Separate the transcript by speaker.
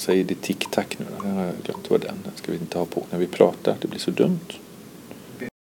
Speaker 1: säger det tick-tack nu? Jag har glömt vad den. Den ska vi inte ha på när vi pratar. Det blir så dumt.